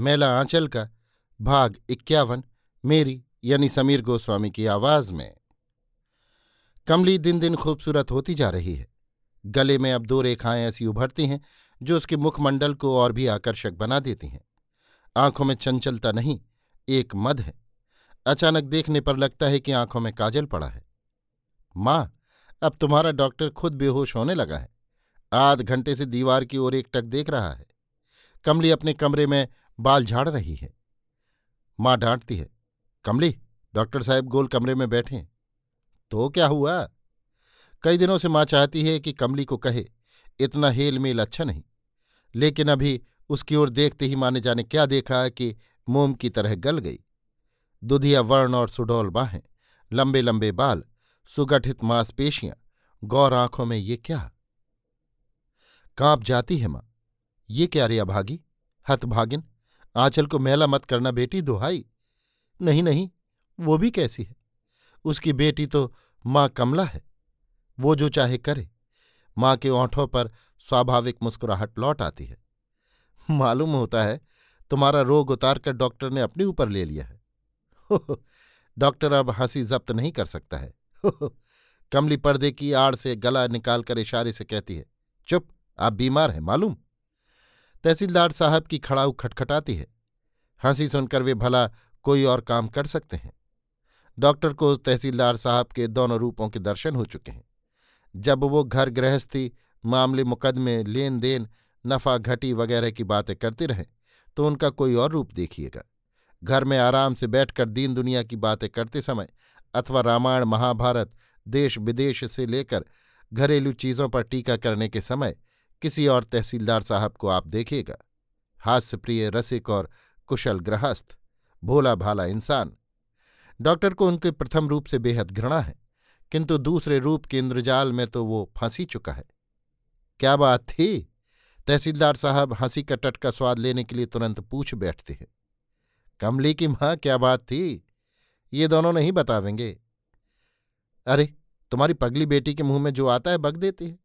मेला आंचल का, भाग इक्यावन, मेरी यानी समीर गोस्वामी की आवाज़ में। कमली दिन दिन खूबसूरत होती जा रही है। गले में अब दो रेखाएँ ऐसी उभरती हैं, जो उसके मुखमंडल को और भी आकर्षक बना देती हैं। आँखों में चंचलता नहीं, एक मद है। अचानक देखने पर लगता है कि आँखों में काजल पड़ा है। माँ, अब तुम्हारा डॉक्टर खुद बेहोश होने लगा है। आध घंटे से दीवार की ओर एकटक देख रहा है। कमली अपने कमरे में बाल झाड़ रही है। माँ डांटती है, कमली, डॉक्टर साहब गोल कमरे में बैठे तो क्या हुआ? कई दिनों से माँ चाहती है कि कमली को कहे, इतना हेल मेल अच्छा नहीं। लेकिन अभी उसकी ओर देखते ही माने जाने क्या देखा कि मोम की तरह गल गई। दुधिया वर्ण और सुडौल बाहें, लंबे लंबे बाल, सुगठित मांसपेशियाँ, गौर आँखों में ये क्या? काँप जाती है माँ। ये क्या रे अभागी? हतभागिन? आंचल को मेला मत करना बेटी, दुहाई। नहीं नहीं, वो भी कैसी है? उसकी बेटी तो माँ कमला है। वो जो चाहे करे। माँ के ओंठों पर स्वाभाविक मुस्कुराहट लौट आती है। मालूम होता है तुम्हारा रोग उतार कर डॉक्टर ने अपने ऊपर ले लिया है। डॉक्टर अब हँसी जब्त नहीं कर सकता है, कमली पर्दे की आड़ से गला निकालकर इशारे से कहती है, चुप, आप बीमार हैं, मालूम? तहसीलदार साहब की खड़ाऊ खटखटाती है। हँसी सुनकर वे भला कोई और काम कर सकते हैं। डॉक्टर को तहसीलदार साहब के दोनों रूपों के दर्शन हो चुके हैं। जब वो घर गृहस्थी, मामले मुकदमे लेन देन नफा घटी वगैरह की बातें करते रहे तो उनका कोई और रूप देखिएगा। घर में आराम से बैठकर दीन दुनिया की बातें करते समय अथवा रामायण, महाभारत देश विदेश से लेकर घरेलू चीज़ों पर टीका करने के समय किसी और तहसीलदार साहब को आप देखिएगा। हास्यप्रिय रसिक और कुशल गृहस्थ भोला भाला इंसान। डॉक्टर को उनके प्रथम रूप से बेहद घृणा है, किंतु दूसरे रूप के इंद्रजाल में तो वो फंसी चुका है। क्या बात थी? तहसीलदार साहब हँसी का टटका स्वाद लेने के लिए तुरंत पूछ बैठते हैं। कमली की माँ, क्या बात थी? ये दोनों नहीं बतावेंगे। अरे, तुम्हारी पगली बेटी के मुँह में जो आता है बग देती है।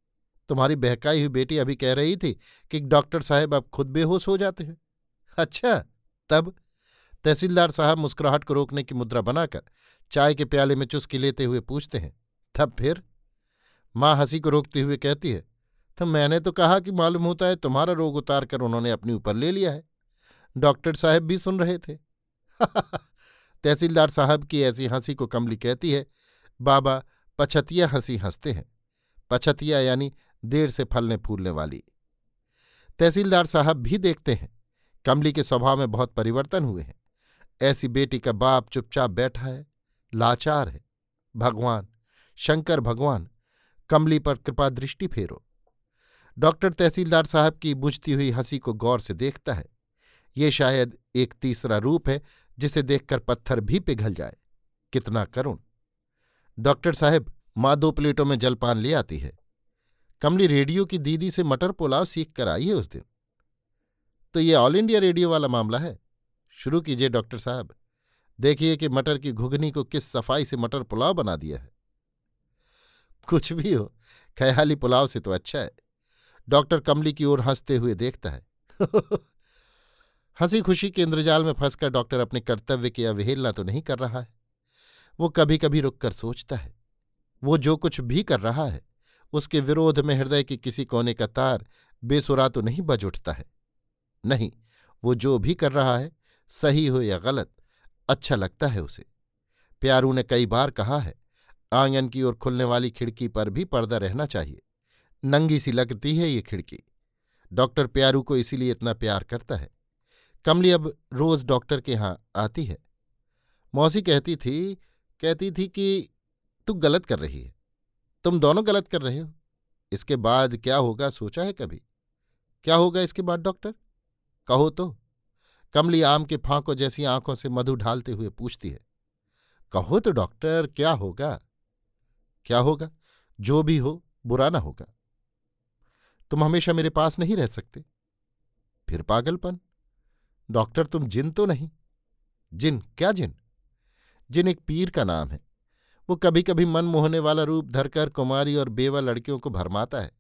तुम्हारी बहकाई हुई बेटी अभी कह रही थी कि डॉक्टर साहब अब खुद बेहोश हो जाते हैं। अच्छा तब? तहसीलदार साहब मुस्कुराहट को रोकने की मुद्रा बनाकर चाय के प्याले में चुस्की लेते हुए पूछते हैं, तब फिर? माँ हँसी को रोकते हुए कहती है तो मैंने तो कहा कि मालूम होता है तुम्हारा रोग उतार कर उन्होंने अपने ऊपर ले लिया है। डॉक्टर साहब भी सुन रहे थे। तहसीलदार साहब की ऐसी हँसी को कमली कहती है, बाबा, पछतिया हँसी हँसते हैं। पछतिया यानी देर से फलने फूलने वाली। तहसीलदार साहब भी देखते हैं। कमली के स्वभाव में बहुत परिवर्तन हुए हैं। ऐसी बेटी का बाप चुपचाप बैठा है, लाचार है। भगवान, शंकर भगवान, कमली पर कृपा दृष्टि फेरो। डॉक्टर तहसीलदार साहब की बुझती हुई हँसी को गौर से देखता है। ये शायद एक तीसरा रूप है, जिसे देखकर पत्थर भी पिघल जाए। कितना करुण। डॉक्टर साहब माँ दो प्लेटों में जलपान ले आती है। कमली रेडियो की दीदी से मटर पुलाव सीख कर आई है उस दिन। तो ये ऑल इंडिया रेडियो वाला मामला है। शुरू कीजिए डॉक्टर साहब। देखिए कि मटर की घुघनी को किस सफ़ाई से मटर पुलाव बना दिया है। कुछ भी हो, ख्याली पुलाव से तो अच्छा है। डॉक्टर कमली की ओर हँसते हुए देखता है। हँसी खुशी के इंद्रजाल में फंसकर डॉक्टर अपने कर्तव्य की अवहेलना तो नहीं कर रहा है। वो कभी कभी रुककर सोचता है। वो जो कुछ भी कर रहा है उसके विरोध में हृदय के किसी कोने का तार बेसुरा तो नहीं बज उठता है। नहीं, वो जो भी कर रहा है, सही हो या गलत अच्छा लगता है उसे। प्यारू ने कई बार कहा है, आँगन की ओर खुलने वाली खिड़की पर भी पर्दा रहना चाहिए। नंगी सी लगती है ये खिड़की। डॉक्टर प्यारू को इसीलिए इतना प्यार करता है। कमली अब रोज डॉक्टर के यहाँ आती है। मौसी कहती थी कहती थी कि, तू गलत कर रही है। तुम दोनों गलत कर रहे हो। इसके बाद क्या होगा सोचा है कभी? क्या होगा इसके बाद डॉक्टर? कहो तो। कमली आम के फांकों जैसी आँखों से मधु ढालते हुए पूछती है। कहो तो डॉक्टर, क्या होगा? क्या होगा? जो भी हो, बुरा ना होगा। तुम हमेशा मेरे पास नहीं रह सकते। फिर पागलपन। डॉक्टर, तुम जिन तो नहीं। जिन, क्या जिन? जिन एक पीर का नाम है। वो कभी कभी मन मोहने वाला रूप धरकर कुमारी और बेवा लड़कियों को भरमाता है।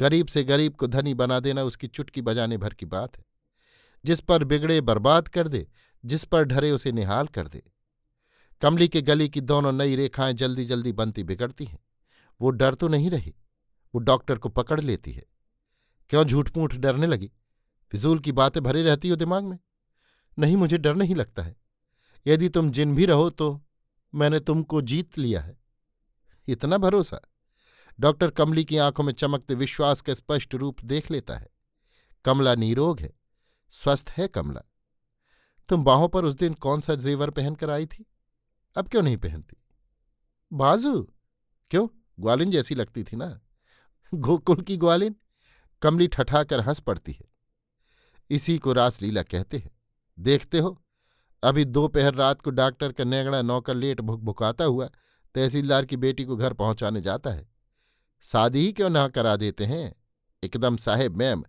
गरीब से गरीब को धनी बना देना उसकी चुटकी बजाने भर की बात है। जिस पर बिगड़े बर्बाद कर दे, जिस पर ढरे उसे निहाल कर दे। कमली के गली की दोनों नई रेखाएँ जल्दी जल्दी बनती बिगड़ती हैं। वो डर तो नहीं रही, वो डॉक्टर को पकड़ लेती है। क्यों झूठ मूठ डरने लगी? फिजूल की बातें भरी रहती हो दिमाग में? नहीं, मुझे डर नहीं लगता है। यदि तुम जिन भी रहो तो मैंने तुमको जीत लिया है। इतना भरोसा? डॉक्टर कमली की आँखों में चमकते विश्वास का स्पष्ट रूप देख लेता है। कमला नीरोग है, स्वस्थ है कमला। तुम बाहों पर उस दिन कौन सा जेवर पहनकर आई थी? अब क्यों नहीं पहनती? बाजू। क्यों? ग्वालिन जैसी लगती थी ना? गोकुल की ग्वालिन? कमली ठठाकर हंस पड़ती है। इसी को रासलीला कहते हैं। देखते हो अभी दोपहर रात को डॉक्टर का नेगड़ा नौकर लेट भुक भुकाता हुआ तहसीलदार की बेटी को घर पहुँचाने जाता है। शादी ही क्यों ना करा देते हैं? एकदम साहेब मैम,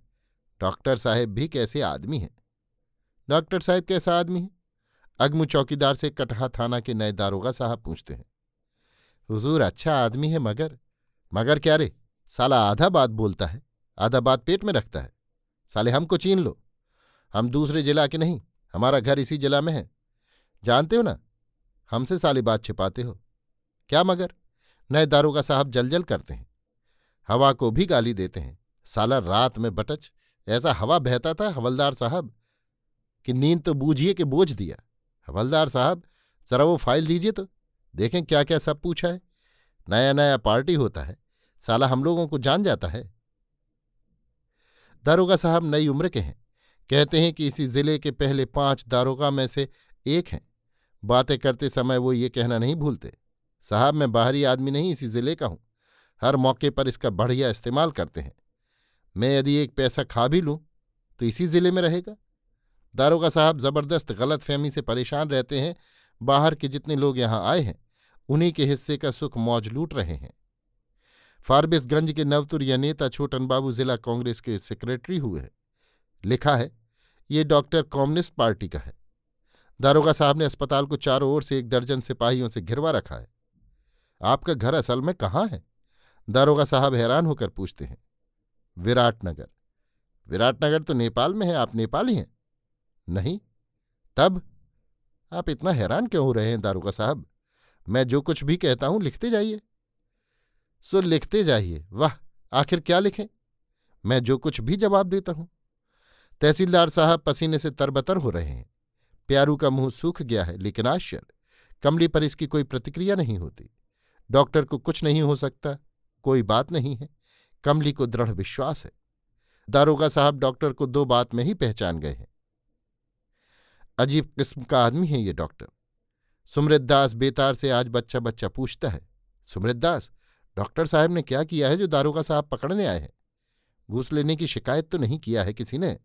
डॉक्टर साहेब भी कैसे आदमी हैं? डॉक्टर साहेब कैसा आदमी है? अगमू चौकीदार से कटहा थाना के नए दारोगा साहब पूछते हैं। हुजूर अच्छा आदमी है मगर मगर क्या रे? साला आधा बात बोलता है, आधा बात पेट में रखता है। साले हमको चीन लो। हम दूसरे जिला के नहीं हमारा घर इसी जिला में है। जानते हो ना? हमसे साली बात छिपाते हो। क्या मगर? नए दारोगा साहब जलजल करते हैं। हवा को भी गाली देते हैं। साला रात में बटच। ऐसा हवा बहता था हवलदार साहब कि नींद तो बूझिए कि बोझ दिया। हवलदार साहब, जरा वो फ़ाइल दीजिए तो। देखें क्या क्या सब पूछा है। नया नया पार्टी होता है। साला हम लोगों को जान जाता है। दारोगा साहब नई उम्र के हैं। कहते हैं कि इसी ज़िले के पहले पाँच दारोगा में से एक हैं। बातें करते समय वो ये कहना नहीं भूलते। साहब, मैं बाहरी आदमी नहीं, इसी ज़िले का हूँ। हर मौके पर इसका बढ़िया इस्तेमाल करते हैं। मैं यदि एक पैसा खा भी लूँ तो इसी ज़िले में रहेगा। दारोगा साहब ज़बरदस्त गलत फहमी से परेशान रहते हैं। बाहर के जितने लोग यहाँ आए हैं, उन्हीं के हिस्से का सुख मौज लूट रहे हैं। फारबिसगंज के नवतुरिया नेता छोटन बाबू जिला कांग्रेस के सेक्रेटरी हुए हैं। लिखा है ये डॉक्टर कम्युनिस्ट पार्टी का है। दारोगा साहब ने अस्पताल को चारों ओर से एक दर्जन सिपाहियों से घिरवा रखा है। आपका घर असल में कहाँ है? दारोगा साहब हैरान होकर पूछते हैं। विराटनगर। विराटनगर तो नेपाल में है, आप नेपाली हैं। नहीं? तब? आप इतना हैरान क्यों हो रहे हैं दारोगा साहब? मैं जो कुछ भी कहता हूँ लिखते जाइए। सो लिखते जाइए। वाह, आखिर क्या लिखें? मैं जो कुछ भी जवाब देता हूँ। तहसीलदार साहब पसीने से तरबतर हो रहे हैं। प्यारू का मुँह सूख गया है, लेकिन आश्चर्य। कमली पर इसकी कोई प्रतिक्रिया नहीं होती। डॉक्टर को कुछ नहीं हो सकता, कोई बात नहीं है। कमली को दृढ़ विश्वास है। दारोगा साहब डॉक्टर को दो बात में ही पहचान गए हैं। अजीब किस्म का आदमी है ये डॉक्टर। सुमृतदास बेतार से आज बच्चा बच्चा पूछता है सुमृतदास डॉक्टर साहब ने क्या किया है जो दारोगा साहब पकड़ने आए हैं? घूस लेने की शिकायत तो नहीं किया है किसी ने?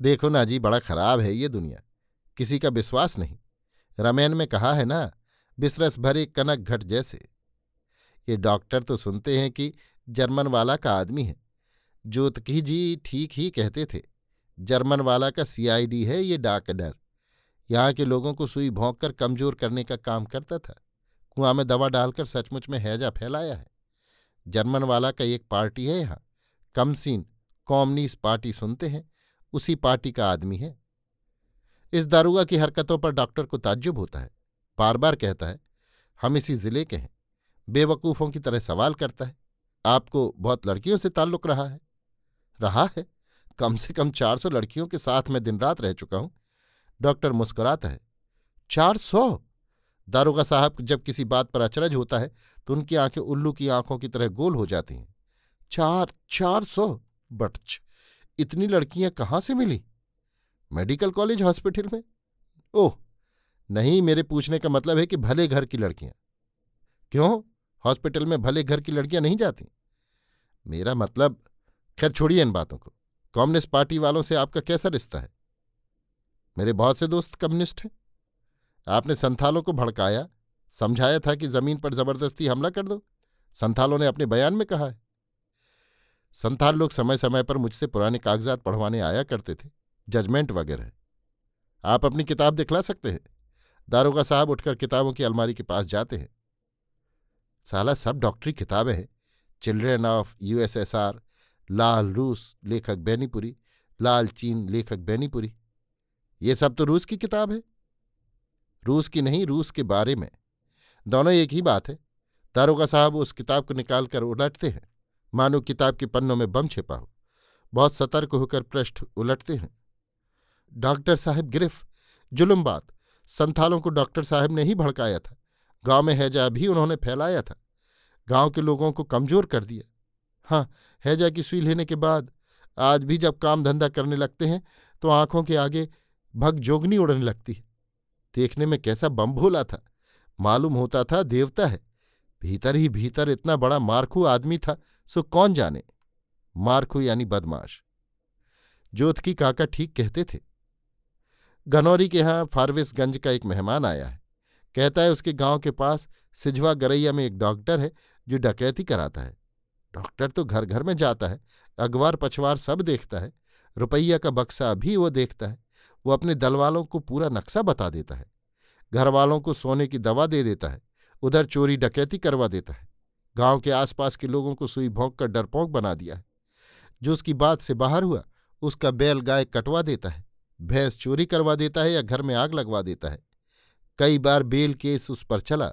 देखो ना जी, बड़ा खराब है ये दुनिया। किसी का विश्वास नहीं। रमैन में कहा है ना, बिसरस भरे कनक घट जैसे। ये डॉक्टर तो सुनते हैं कि जर्मन वाला का आदमी है। ज्योतकी जी ठीक ही कहते थे, जर्मन वाला का सीआईडी है ये डाक डर यहाँ के लोगों को सुई भोंक कर कमज़ोर करने का काम करता था। कुआँ में दवा डालकर सचमुच में हैजा फैलाया है। जर्मन वाला का एक पार्टी है यहाँ। कमसीन कॉमनीस पार्टी सुनते हैं। उसी पार्टी का आदमी है। इस दारुआ की हरकतों पर डॉक्टर को ताज्जुब होता है। बार बार कहता है, हम इसी ज़िले के हैं। बेवकूफ़ों की तरह सवाल करता है। आपको बहुत लड़कियों से ताल्लुक रहा है? रहा है। कम से कम चार सौ लड़कियों के साथ मैं दिन रात रह चुका हूँ। डॉक्टर मुस्कुराता है, चार सौ? दारोगा साहब जब किसी बात पर अचरज होता है तो उनकी आँखें उल्लू की आँखों की तरह गोल हो जाती हैं। चार चार सौ? बटच इतनी लड़कियाँ कहाँ से मिली? मेडिकल कॉलेज हॉस्पिटल में? ओह, नहीं, मेरे पूछने का मतलब है कि भले घर की लड़कियाँ। क्यों? हॉस्पिटल में भले घर की लड़कियाँ नहीं जाती। मेरा मतलब खैर छोड़िए इन बातों को। कम्युनिस्ट पार्टी वालों से आपका कैसा रिश्ता है? मेरे बहुत से दोस्त कम्युनिस्ट हैं। आपने संथालों को भड़काया, समझाया था कि ज़मीन पर ज़बरदस्ती हमला कर दो। संथालों ने अपने बयान में कहा है। संथाल लोग समय समय पर मुझसे पुराने कागजात पढ़वाने आया करते थे, जजमेंट वगैरह। आप अपनी किताब दिखला सकते हैं। दारोगा साहब उठकर किताबों की अलमारी के पास जाते हैं। साला सब डॉक्टरी किताबें हैं। चिल्ड्रेन ऑफ़ यूएसएसआर, लाल रूस लेखक बैनीपुरी, लाल चीन लेखक बैनीपुरी। ये सब तो रूस की किताब है। रूस की नहीं, रूस के बारे में। दोनों एक ही बात है। दारोगा साहब उस किताब को निकाल कर उलटते हैं। मानो किताब के पन्नों में बम छिपा हो। बहुत सतर्क होकर पृष्ठ उलटते हैं। डॉक्टर साहब गिरफ जुलम बात। संथालों को डॉक्टर साहब ने ही भड़काया था। गाँव में हैजा भी उन्होंने फैलाया था। गाँव के लोगों को कमज़ोर कर दिया। हाँ हैजा की सुई लेने के बाद, आज भी जब काम धंधा करने लगते हैं तो आँखों के आगे भग जोगनी उड़ने लगती है। देखने में कैसा बम भोला था। मालूम होता था देवता है। भीतर ही भीतर इतना बड़ा मारखू आदमी था, सो कौन जाने? मारखू यानी बदमाश। जोत की काका ठीक कहते थे। घनौरी के यहाँ फारविसगंज का एक मेहमान आया है। कहता है उसके गाँव के पास सिझवा गरैया में एक डॉक्टर है, जो डकैती कराता है। डॉक्टर तो घर घर में जाता है, अगवार पछवार सब देखता है, रुपया का बक्सा भी वो देखता है, वो अपने दलवालों को पूरा नक्शा बता देता है। घर वालों को सोने की दवा दे देता है। उधर चोरी डकैती करवा देता है। गाँव के आसपास के लोगों को सुई भोंक कर डरपोंक बना दिया है। जो उसकी बात से बाहर हुआ, उसका बैल गाय कटवा देता है, भैंस चोरी करवा देता है या घर में आग लगवा देता है। कई बार बेल केस उस पर चला,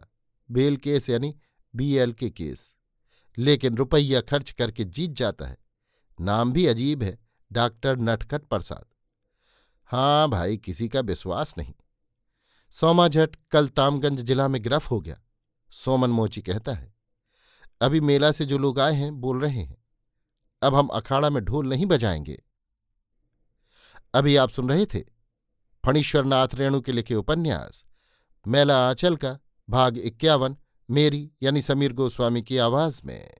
बेल केस यानी बीएल के केस। लेकिन रुपया खर्च करके जीत जाता है। नाम भी अजीब है, डॉक्टर नटखट प्रसाद। हाँ भाई, किसी का विश्वास नहीं। सोमा झट कल तामगंज जिला में गिरफ हो गया। सोमन मोची कहता है, अभी मेला से जो लोग आए हैं, बोल रहे हैं, अब हम अखाड़ा में ढोल नहीं बजाएँगे। अभी आप सुन रहे थे, फणीश्वरनाथ रेणु के लिखे उपन्यास, मेला आंचल का, भाग इक्यावन, मेरी यानी समीर गोस्वामी की आवाज़ में।